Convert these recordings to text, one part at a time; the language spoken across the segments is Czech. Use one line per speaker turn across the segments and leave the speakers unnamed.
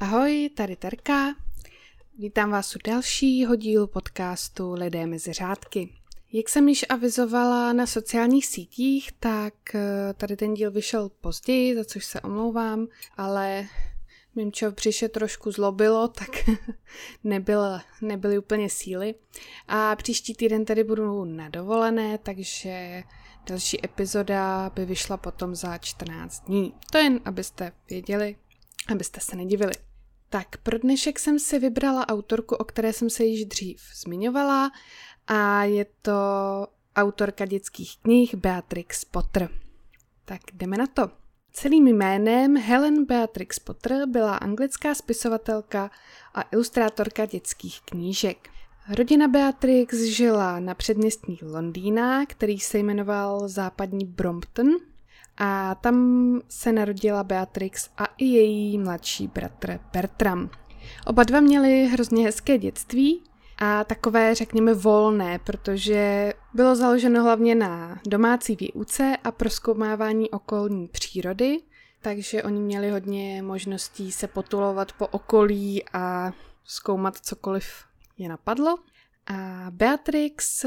Ahoj, tady Terka. Vítám vás u dalšího dílu podcastu Lidé mezi řádky. Jak jsem již avizovala na sociálních sítích, tak eh, tady ten díl vyšel později, za což se omlouvám, ale mým přiše trošku zlobilo, tak nebyl, nebyly úplně síly. A příští týden tady budu na dovolené, takže další epizoda by vyšla potom za 14 dní. To jen, abyste věděli, abyste se nedivili. Tak pro dnešek jsem si vybrala autorku, o které jsem se již dřív zmiňovala a je to autorka dětských knih Beatrix Potter. Tak jdeme na to. Celým jménem Helen Beatrix Potter byla anglická spisovatelka a ilustrátorka dětských knížek. Rodina Beatrix žila na předměstí Londýna, který se jmenoval západní Brompton a tam se narodila Beatrix a i její mladší bratr Bertram. Oba dva měli hrozně hezké dětství a takové, řekněme, volné, protože bylo založeno hlavně na domácí výuce a proskoumávání okolní přírody, takže oni měli hodně možností se potulovat po okolí a zkoumat cokoliv je napadlo. A Beatrix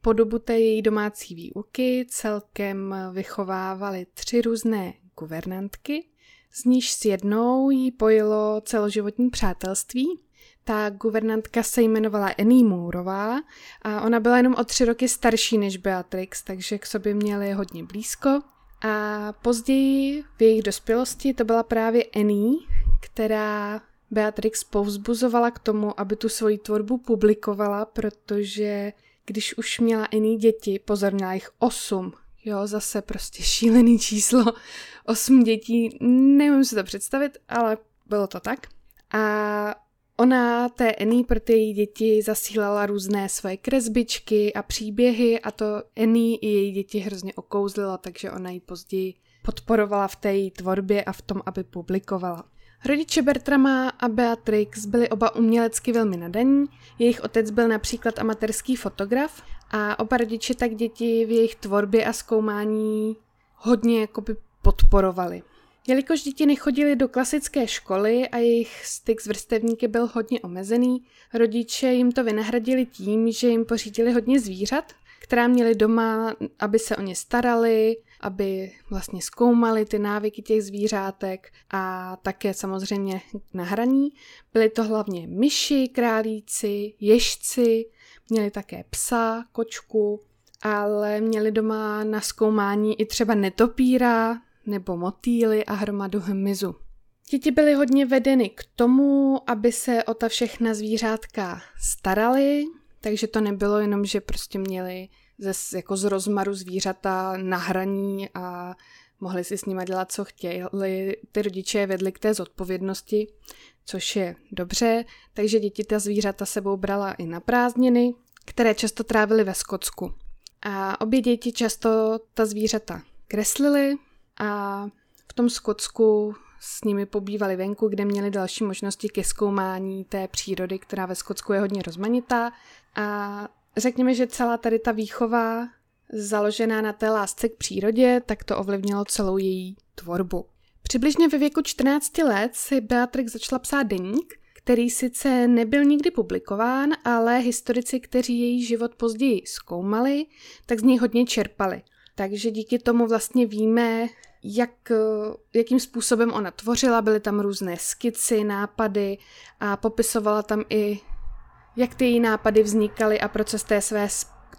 po dobu té její domácí výuky celkem vychovávali tři různé guvernantky, z níž s jednou jí pojilo celoživotní přátelství. Ta guvernantka se jmenovala Annie Moorová a ona byla jenom o tři roky starší než Beatrix, takže k sobě měli hodně blízko. A později v jejich dospělosti to byla právě Annie, která Beatrix povzbuzovala k tomu, aby tu svoji tvorbu publikovala, protože když už měla Annie děti, pozor, měla jich osm, jo, zase prostě šílený číslo, osm dětí, nevím si to představit, ale bylo to tak. A Ona té Annie pro ty její děti zasílala různé svoje kresbičky a příběhy a to Annie i její děti hrozně okouzlila, takže ona ji později podporovala v té její tvorbě a v tom, aby publikovala. Rodiče Bertrama a Beatrix byli oba umělecky velmi nadaní, jejich otec byl například amatérský fotograf a oba rodiče tak děti v jejich tvorbě a zkoumání hodně jakoby podporovali. Jelikož děti nechodili do klasické školy a jejich styk s vrstevníky byl hodně omezený, rodiče jim to vynahradili tím, že jim pořídili hodně zvířat, která měli doma, aby se o ně starali, aby vlastně zkoumali ty návyky těch zvířátek a také samozřejmě na hraní. Byly to hlavně myši, králíci, ježci, měli také psa, kočku, ale měli doma na zkoumání i třeba netopíra nebo motýly a hromadu hmyzu. Děti byly hodně vedeny k tomu, aby se o ta všechna zvířátka starali, takže to nebylo jenom, že prostě měli ze, jako z rozmaru zvířata na hraní a mohli si s nimi dělat, co chtěli. Ty rodiče je vedli k té zodpovědnosti, což je dobře, takže děti ta zvířata sebou brala i na prázdniny, které často trávily ve Skotsku. A obě děti často ta zvířata kreslily a v tom Skotsku s nimi pobývali venku, kde měli další možnosti ke zkoumání té přírody, která ve Skotsku je hodně rozmanitá. A řekněme, že celá tady ta výchova založená na té lásce k přírodě, tak to ovlivnilo celou její tvorbu. Přibližně ve věku 14 let si Beatrix začala psát deník, který sice nebyl nikdy publikován, ale historici, kteří její život později zkoumali, tak z něj hodně čerpali. Takže díky tomu vlastně víme, jak, jakým způsobem ona tvořila, byly tam různé skici, nápady a popisovala tam i jak ty její nápady vznikaly a proces té své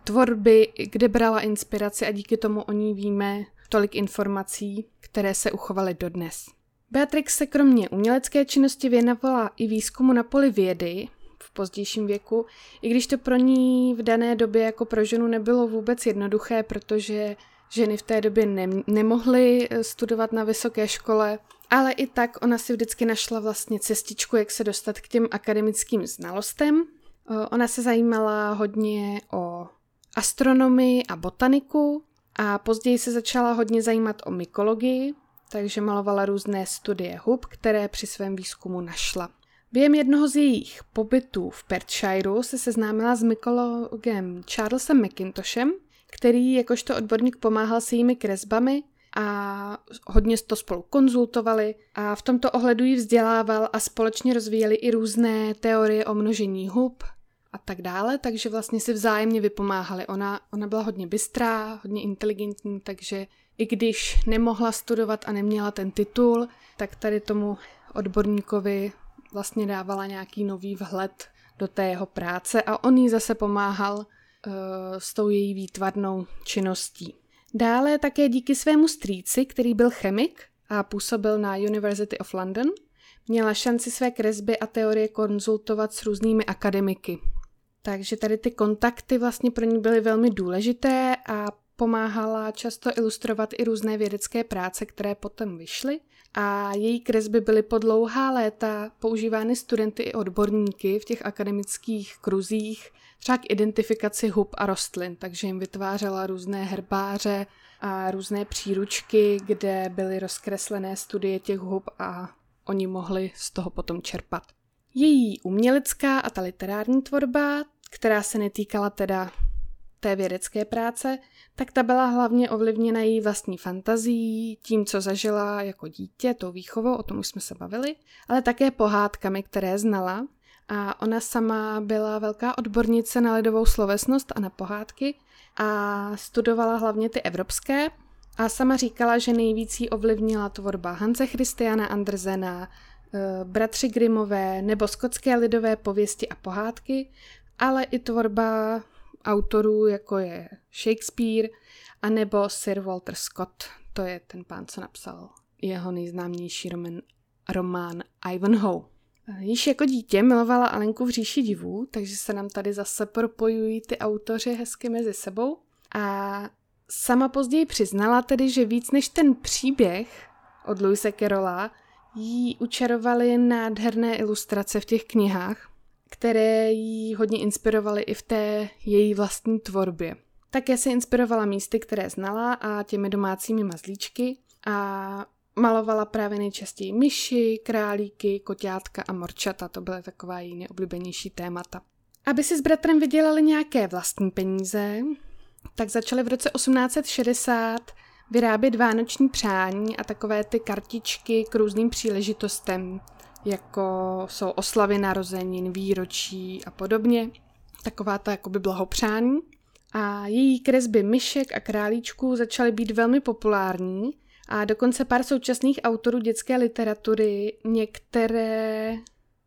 tvorby, kde brala inspiraci a díky tomu o ní víme tolik informací, které se uchovaly dodnes. Beatrix se kromě umělecké činnosti věnovala i výzkumu na poli vědy v pozdějším věku, i když to pro ní v dané době jako pro ženu nebylo vůbec jednoduché, protože ženy v té době ne- nemohly eh, studovat na vysoké škole, ale i tak ona si vždycky našla vlastně cestičku, jak se dostat k těm akademickým znalostem Ona se zajímala hodně o astronomii a botaniku a později se začala hodně zajímat o mykologii, takže malovala různé studie hub, které při svém výzkumu našla. Během jednoho z jejich pobytů v Perthshireu se seznámila s mykologem Charlesem McIntoshem, který jakožto odborník pomáhal s jejími kresbami a hodně to spolu konzultovali a v tomto ohledu ji vzdělával a společně rozvíjeli i různé teorie o množení hub a tak dále, takže vlastně si vzájemně vypomáhali. Ona, ona byla hodně bystrá, hodně inteligentní, takže i když nemohla studovat a neměla ten titul, tak tady tomu odborníkovi vlastně dávala nějaký nový vhled do té jeho práce a on jí zase pomáhal s tou její výtvarnou činností. Dále také díky svému strýci, který byl chemik a působil na University of London, měla šanci své kresby a teorie konzultovat s různými akademiky. Takže tady ty kontakty vlastně pro ní byly velmi důležité a pomáhala často ilustrovat i různé vědecké práce, které potom vyšly a její kresby byly po dlouhá léta používány studenty i odborníky v těch akademických kruzích, třeba k identifikaci hub a rostlin, takže jim vytvářela různé herbáře a různé příručky, kde byly rozkreslené studie těch hub a oni mohli z toho potom čerpat. Její umělecká a ta literární tvorba, která se netýkala teda té vědecké práce, tak ta byla hlavně ovlivněna její vlastní fantazí, tím, co zažila jako dítě, tou výchovou, o tom už jsme se bavili, ale také pohádkami, které znala. A ona sama byla velká odbornice na lidovou slovesnost a na pohádky a studovala hlavně ty evropské. A sama říkala, že nejvíc jí ovlivnila tvorba Hanse Christiana Andersena, eh, bratři Grimové nebo skotské lidové pověsti a pohádky, ale i tvorba autorů, jako je Shakespeare, anebo Sir Walter Scott, to je ten pán, co napsal jeho nejznámější román, román Ivanhoe. Již jako dítě milovala Alenku v říši divů, takže se nám tady zase propojují ty autoři hezky mezi sebou. A sama později přiznala tedy, že víc než ten příběh od Louise Carola jí učarovaly nádherné ilustrace v těch knihách, které ji hodně inspirovaly i v té její vlastní tvorbě. Také se inspirovala místy, které znala a těmi domácími mazlíčky a malovala právě nejčastěji myši, králíky, koťátka a morčata. To byly taková její nejoblíbenější témata. Aby si s bratrem vydělali nějaké vlastní peníze, tak začali v roce 1860 vyrábět vánoční přání a takové ty kartičky k různým příležitostem jako jsou oslavy narozenin, výročí a podobně. Taková ta jakoby blahopřání. A její kresby myšek a králíčků začaly být velmi populární a dokonce pár současných autorů dětské literatury některé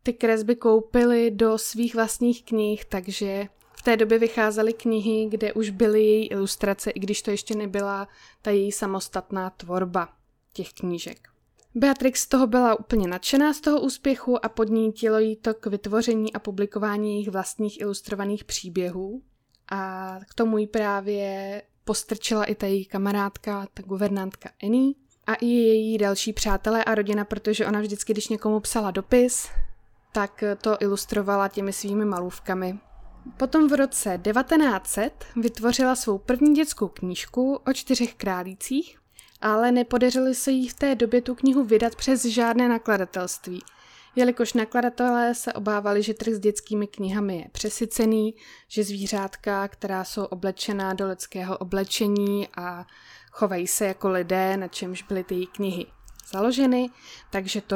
ty kresby koupily do svých vlastních knih, takže v té době vycházely knihy, kde už byly její ilustrace, i když to ještě nebyla ta její samostatná tvorba těch knížek. Beatrix z toho byla úplně nadšená z toho úspěchu a podnítilo jí to k vytvoření a publikování jejich vlastních ilustrovaných příběhů. A k tomu jí právě postrčila i ta její kamarádka, ta guvernantka Annie a i její další přátelé a rodina, protože ona vždycky, když někomu psala dopis, tak to ilustrovala těmi svými malůvkami. Potom v roce 1900 vytvořila svou první dětskou knížku o čtyřech králících ale nepodařilo se jí v té době tu knihu vydat přes žádné nakladatelství, jelikož nakladatelé se obávali, že trh s dětskými knihami je přesycený, že zvířátka, která jsou oblečená do lidského oblečení a chovají se jako lidé, na čemž byly ty knihy založeny, takže to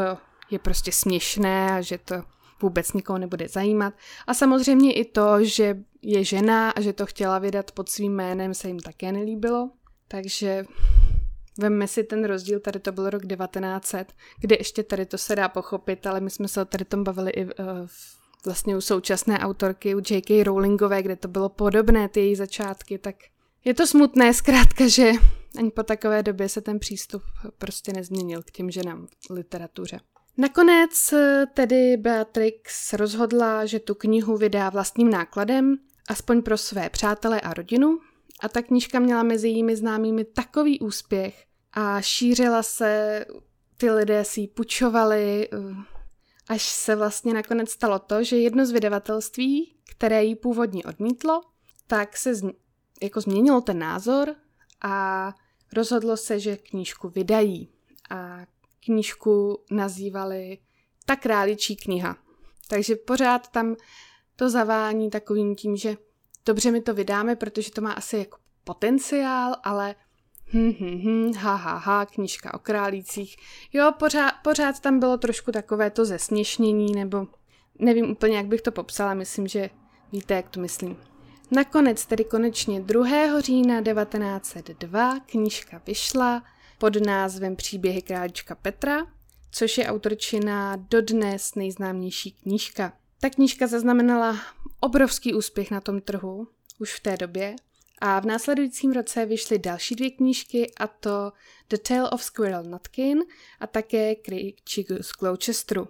je prostě směšné a že to vůbec nikoho nebude zajímat. A samozřejmě i to, že je žena a že to chtěla vydat pod svým jménem, se jim také nelíbilo. Takže Vemme si ten rozdíl, tady to byl rok 1900, kde ještě tady to se dá pochopit, ale my jsme se o tady tom bavili i uh, vlastně u současné autorky, u J.K. Rowlingové, kde to bylo podobné, ty její začátky, tak je to smutné zkrátka, že ani po takové době se ten přístup prostě nezměnil k těm ženám v literatuře. Nakonec eh, tedy Beatrix rozhodla, že tu knihu vydá vlastním nákladem, aspoň pro své přátele a rodinu, a ta knížka měla mezi jejími známými takový úspěch, a šířila se, ty lidé si ji půjčovali, eh, až se vlastně nakonec stalo to, že jedno z vydavatelství, které ji původně odmítlo, tak se z, jako změnilo ten názor a rozhodlo se, že knížku vydají. A knížku nazývali Ta králičí kniha. Takže pořád tam to zavání takovým tím, že dobře my to vydáme, protože to má asi jako potenciál, ale hm, hm, hm, ha, ha, ha, knížka o králících. Jo, pořád, pořád tam bylo trošku takové to zesměšnění, nebo nevím úplně, jak bych to popsala, myslím, že víte, jak to myslím. Nakonec, tedy konečně 2. října 1902, knížka vyšla pod názvem Příběhy králička Petra, což je autorčina dodnes nejznámější knížka. Ta knížka zaznamenala obrovský úspěch na tom trhu už v té době a v následujícím roce vyšly další dvě knížky a to The Tale of Squirrel Nutkin a také Krejčík z Gloucesteru.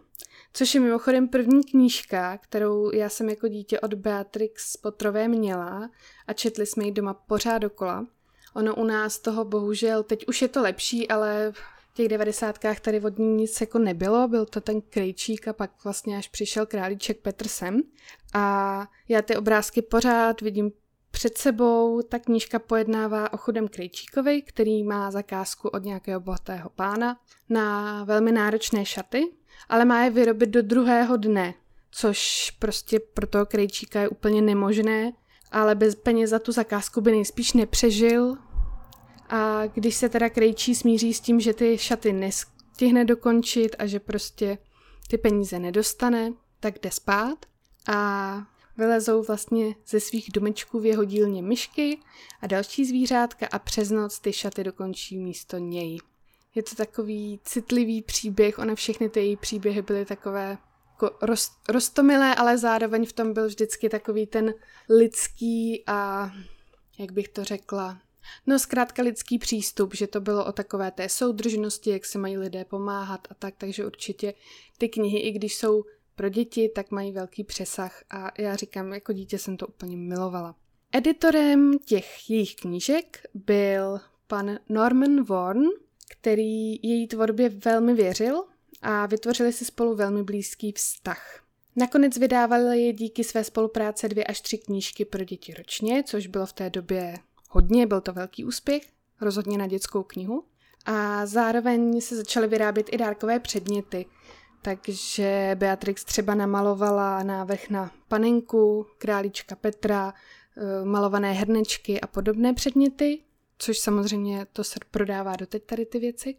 Což je mimochodem první knížka, kterou já jsem jako dítě od Beatrix Potrové měla a četli jsme ji doma pořád dokola. Ono u nás toho bohužel, teď už je to lepší, ale v těch devadesátkách tady od ní nic jako nebylo, byl to ten krejčík a pak vlastně až přišel králíček Petersem. A já ty obrázky pořád vidím před sebou. Ta knížka pojednává o chudem krejčíkovi, který má zakázku od nějakého bohatého pána na velmi náročné šaty, ale má je vyrobit do druhého dne, což prostě pro toho krejčíka je úplně nemožné, ale bez peněz za tu zakázku by nejspíš nepřežil. A když se teda krejčí smíří s tím, že ty šaty nestihne dokončit a že prostě ty peníze nedostane, tak jde spát. A vylezou vlastně ze svých domečků v jeho dílně myšky a další zvířátka a přes noc ty šaty dokončí místo něj. Je to takový citlivý příběh, ona všechny ty její příběhy byly takové jako roz, roztomilé, ale zároveň v tom byl vždycky takový ten lidský a jak bych to řekla, No zkrátka lidský přístup, že to bylo o takové té soudržnosti, jak se mají lidé pomáhat a tak, takže určitě ty knihy, i když jsou pro děti, tak mají velký přesah a já říkám, jako dítě jsem to úplně milovala. Editorem těch jejich knížek byl pan Norman Warren, který její tvorbě velmi věřil a vytvořili si spolu velmi blízký vztah. Nakonec vydávali je díky své spolupráce dvě až tři knížky pro děti ročně, což bylo v té době hodně, byl to velký úspěch, rozhodně na dětskou knihu. A zároveň se začaly vyrábět i dárkové předměty, takže Beatrix třeba namalovala návrh na panenku, králíčka Petra, eh, malované hrnečky a podobné předměty, což samozřejmě to se prodává doteď tady ty věci.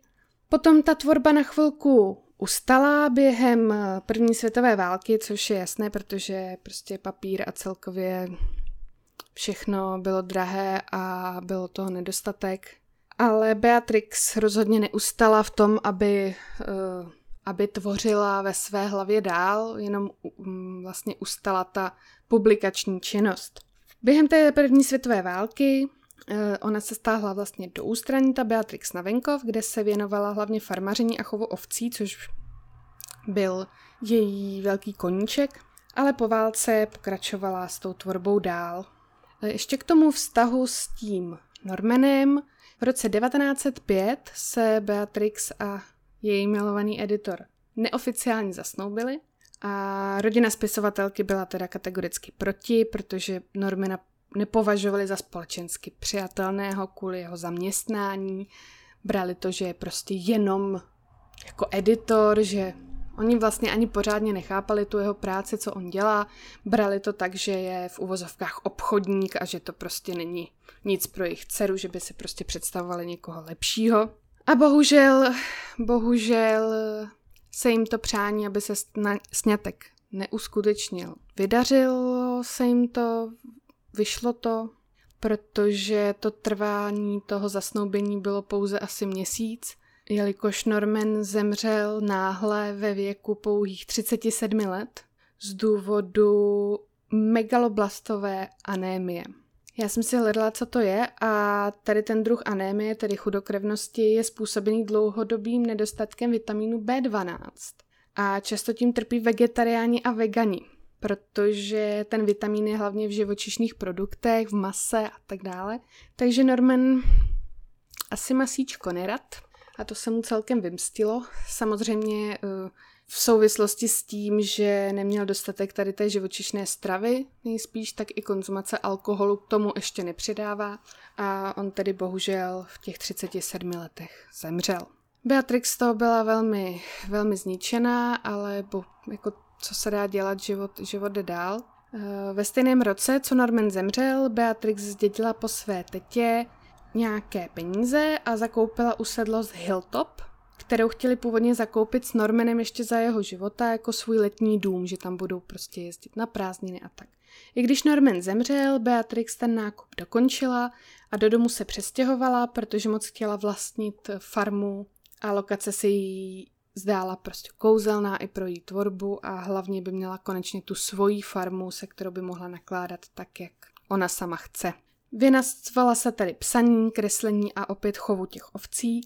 Potom ta tvorba na chvilku ustala během eh, první světové války, což je jasné, protože prostě papír a celkově všechno bylo drahé a bylo toho nedostatek. Ale Beatrix rozhodně neustala v tom, aby uh, aby tvořila ve své hlavě dál, jenom um, vlastně ustala ta publikační činnost. Během té první světové války uh, ona se stáhla vlastně do ústraní ta Beatrix na venkov, kde se věnovala hlavně farmaření a chovu ovcí, což byl její velký koníček, ale po válce pokračovala s tou tvorbou dál. Eh, ještě k tomu vztahu s tím Normanem. V roce 1905 se Beatrix a její milovaný editor neoficiálně zasnoubili a rodina spisovatelky byla teda kategoricky proti, protože Normina nepovažovali za společensky přijatelného kvůli jeho zaměstnání. Brali to, že je prostě jenom jako editor, že oni vlastně ani pořádně nechápali tu jeho práci, co on dělá. Brali to tak, že je v uvozovkách obchodník a že to prostě není nic pro jejich dceru, že by si prostě představovali někoho lepšího. A bohužel, bohužel se jim to přání, aby se snětek neuskutečnil. Vydařilo se jim to, vyšlo to, protože to trvání toho zasnoubení bylo pouze asi měsíc, jelikož Norman zemřel náhle ve věku pouhých 37 let z důvodu megaloblastové anémie. Já jsem si hledala, co to je a tady ten druh anémie, tedy chudokrevnosti, je způsobený dlouhodobým nedostatkem vitamínu B12. A často tím trpí vegetariáni a vegani, protože ten vitamin je hlavně v živočišných produktech, v mase a tak dále. Takže Norman asi masíčko nerad a to se mu celkem vymstilo. Samozřejmě eh, v souvislosti s tím, že neměl dostatek tady té živočišné stravy, nejspíš, tak i konzumace alkoholu k tomu ještě nepřidává a on tedy bohužel v těch 37 letech zemřel. Beatrix to byla velmi, velmi zničená, ale bo, jako co se dá dělat, život, život jde dál. Eh, ve stejném roce, co Norman zemřel, Beatrix zdědila po své tetě nějaké peníze a zakoupila usedlost Hilltop, kterou chtěli původně zakoupit s Normanem ještě za jeho života jako svůj letní dům, že tam budou prostě jezdit na prázdniny a tak. I když Norman zemřel, Beatrix ten nákup dokončila a do domu se přestěhovala, protože moc chtěla vlastnit farmu a lokace se jí zdála prostě kouzelná i pro její tvorbu a hlavně by měla konečně tu svoji farmu, se kterou by mohla nakládat tak, jak ona sama chce. Věnastvala se tedy psaní, kreslení a opět chovu těch ovcí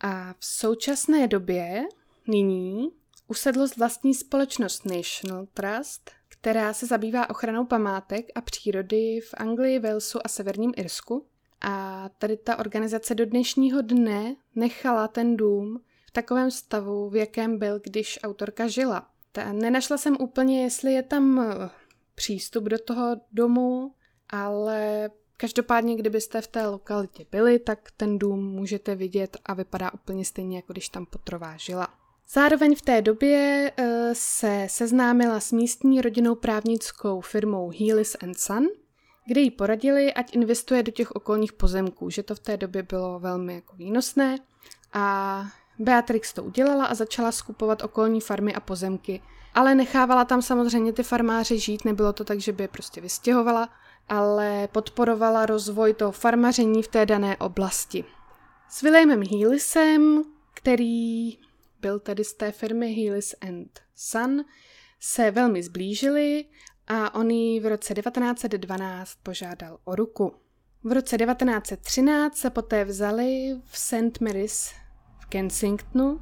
a v současné době nyní usedlost vlastní společnost National Trust, která se zabývá ochranou památek a přírody v Anglii, Walesu a Severním Irsku. A tady ta organizace do dnešního dne nechala ten dům v takovém stavu, v jakém byl, když autorka žila. Ta, nenašla jsem úplně, jestli je tam přístup do toho domu, ale každopádně, kdybyste v té lokalitě byli, tak ten dům můžete vidět a vypadá úplně stejně, jako když tam Potrová žila. Zároveň v té době eh, se seznámila s místní rodinou právnickou firmou Healis Son, kde jí poradili, ať investuje do těch okolních pozemků, že to v té době bylo velmi jako výnosné a Beatrix to udělala a začala skupovat okolní farmy a pozemky, ale nechávala tam samozřejmě ty farmáře žít, nebylo to tak, že by je prostě vystěhovala, ale podporovala rozvoj toho farmaření v té dané oblasti. S Williamem Healisem, který byl tedy z té firmy Healis and Son, se velmi zblížili a on ji v roce 1912 požádal o ruku. V roce 1913 se poté vzali v St. Mary's v Kensingtonu,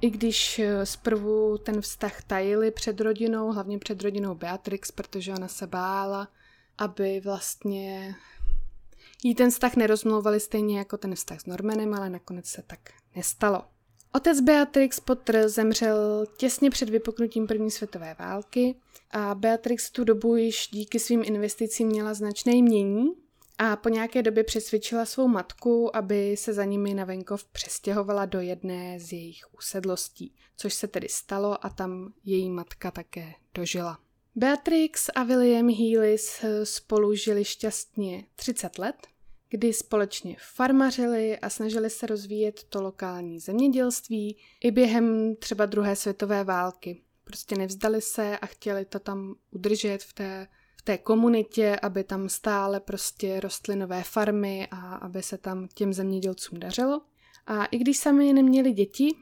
i když eh, zprvu ten vztah tajili před rodinou, hlavně před rodinou Beatrix, protože ona se bála, aby vlastně jí ten vztah nerozmlouvali stejně jako ten vztah s Normanem, ale nakonec se tak nestalo. Otec Beatrix Potter zemřel těsně před vypuknutím první světové války a Beatrix tu dobu již díky svým investicím měla značné jmění a po nějaké době přesvědčila svou matku, aby se za nimi na venkov přestěhovala do jedné z jejich usedlostí, což se tedy stalo a tam její matka také dožila. Beatrix a William Healis spolu žili šťastně 30 let kdy společně farmařili a snažili se rozvíjet to lokální zemědělství i během třeba druhé světové války. Prostě nevzdali se a chtěli to tam udržet v té, v té komunitě, aby tam stále prostě rostly nové farmy a aby se tam těm zemědělcům dařilo. A i když sami neměli děti,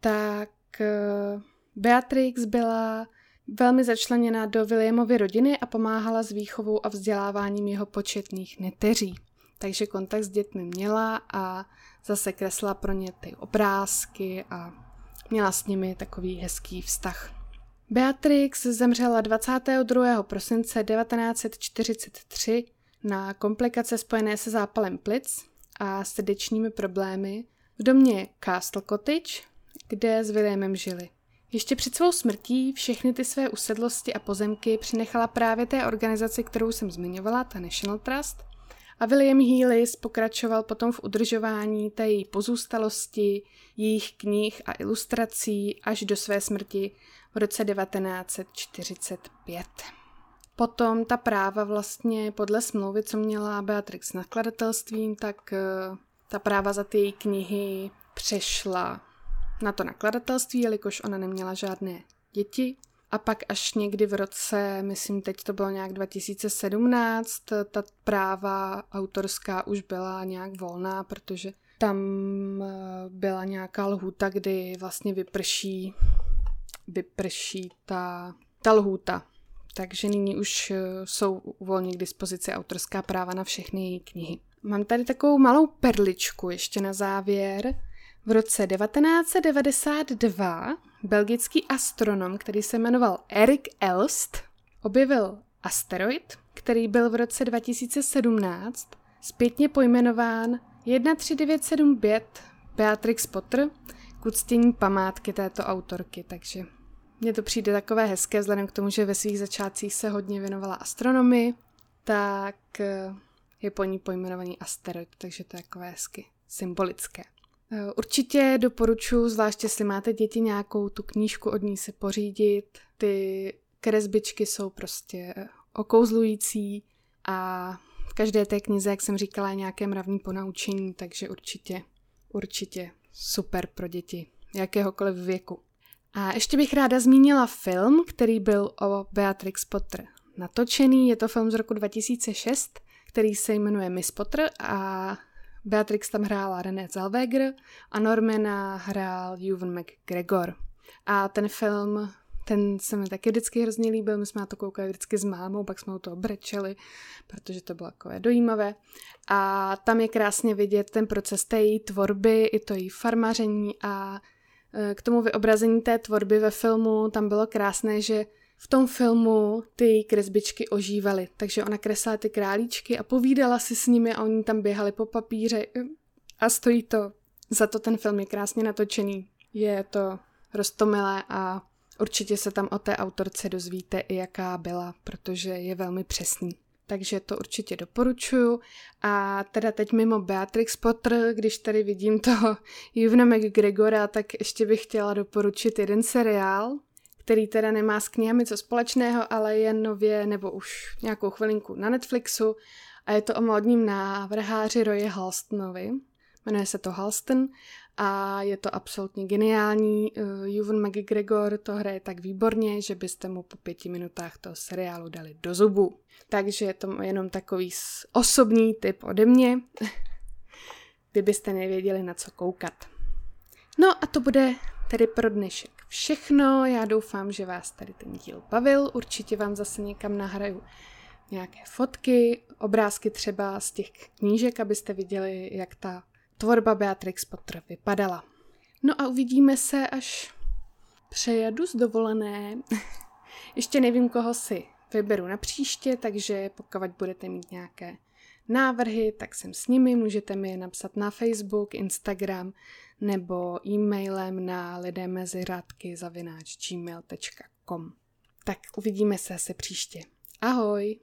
tak eh, Beatrix byla velmi začleněná do Williamovy rodiny a pomáhala s výchovou a vzděláváním jeho početných neteří takže kontakt s dětmi měla a zase kresla pro ně ty obrázky a měla s nimi takový hezký vztah. Beatrix zemřela 22. prosince 1943 na komplikace spojené se zápalem plic a srdečními problémy v domě Castle Cottage, kde s Williamem žili. Ještě před svou smrtí všechny ty své usedlosti a pozemky přinechala právě té organizaci, kterou jsem zmiňovala, ta National Trust – a William Healis pokračoval potom v udržování té její pozůstalosti, jejich knih a ilustrací až do své smrti v roce 1945. Potom ta práva vlastně podle smlouvy, co měla Beatrix s nakladatelstvím, tak eh, ta práva za ty její knihy přešla na to nakladatelství, jelikož ona neměla žádné děti. A pak až někdy v roce, myslím teď to bylo nějak 2017, ta práva autorská už byla nějak volná, protože tam eh, byla nějaká lhůta, kdy vlastně vyprší, vyprší ta, ta lhůta. Takže nyní už eh, jsou volně k dispozici autorská práva na všechny její knihy. Mám tady takovou malou perličku ještě na závěr. V roce 1992 belgický astronom, který se jmenoval Erik Elst, objevil asteroid, který byl v roce 2017 zpětně pojmenován 13975 Beatrix Potter k uctění památky této autorky, takže mně to přijde takové hezké, vzhledem k tomu, že ve svých začátcích se hodně věnovala astronomii, tak eh, je po ní pojmenovaný asteroid, takže to je takové hezky symbolické. Eh, určitě doporučuji, zvláště jestli máte děti, nějakou tu knížku od ní si pořídit. Ty kresbičky jsou prostě okouzlující a každé té knize, jak jsem říkala, je nějaké mravní ponaučení, takže určitě, určitě super pro děti jakéhokoliv věku. A ještě bych ráda zmínila film, který byl o Beatrix Potter natočený. Je to film z roku 2006, který se jmenuje Miss Potter a Beatrix tam hrála René Zellweger a Normana hrál Juven McGregor. A ten film, ten se mi taky vždycky hrozně líbil, my jsme na to koukali vždycky s mámou, pak jsme u toho brečeli, protože to bylo takové dojímavé. A tam je krásně vidět ten proces té její tvorby, i to její farmaření a e, k tomu vyobrazení té tvorby ve filmu tam bylo krásné, že v tom filmu ty kresbičky ožívaly, takže ona kreslila ty králíčky a povídala si s nimi a oni tam běhali po papíře a stojí to. Za to ten film je krásně natočený. Je to roztomilé a určitě se tam o té autorce dozvíte i jaká byla, protože je velmi přesný. Takže to určitě doporučuju. A teda teď mimo Beatrix Potter, když tady vidím toho Juvna McGregora, tak ještě bych chtěla doporučit jeden seriál, který teda nemá s knihami co společného, ale je nově nebo už nějakou chvilinku na Netflixu a je to o modním návrháři Roye Halstonovi. Jmenuje se to Halston a je to absolutně geniální. Juven McGregor to hraje tak výborně, že byste mu po pěti minutách toho seriálu dali do zubu. Takže je to jenom takový osobní tip ode mě, kdybyste nevěděli na co koukat. No a to bude tedy pro dnešek všechno. Já doufám, že vás tady ten díl bavil. Určitě vám zase někam nahraju nějaké fotky, obrázky třeba z těch knížek, abyste viděli, jak ta tvorba Beatrix Potter vypadala. No a uvidíme se, až přejedu z dovolené. Ještě nevím, koho si vyberu na příště, takže pokud budete mít nějaké návrhy, tak jsem s nimi, můžete mi je napsat na Facebook, Instagram nebo e-mailem na lidé zavináč gmail.com. Tak uvidíme se asi příště. Ahoj!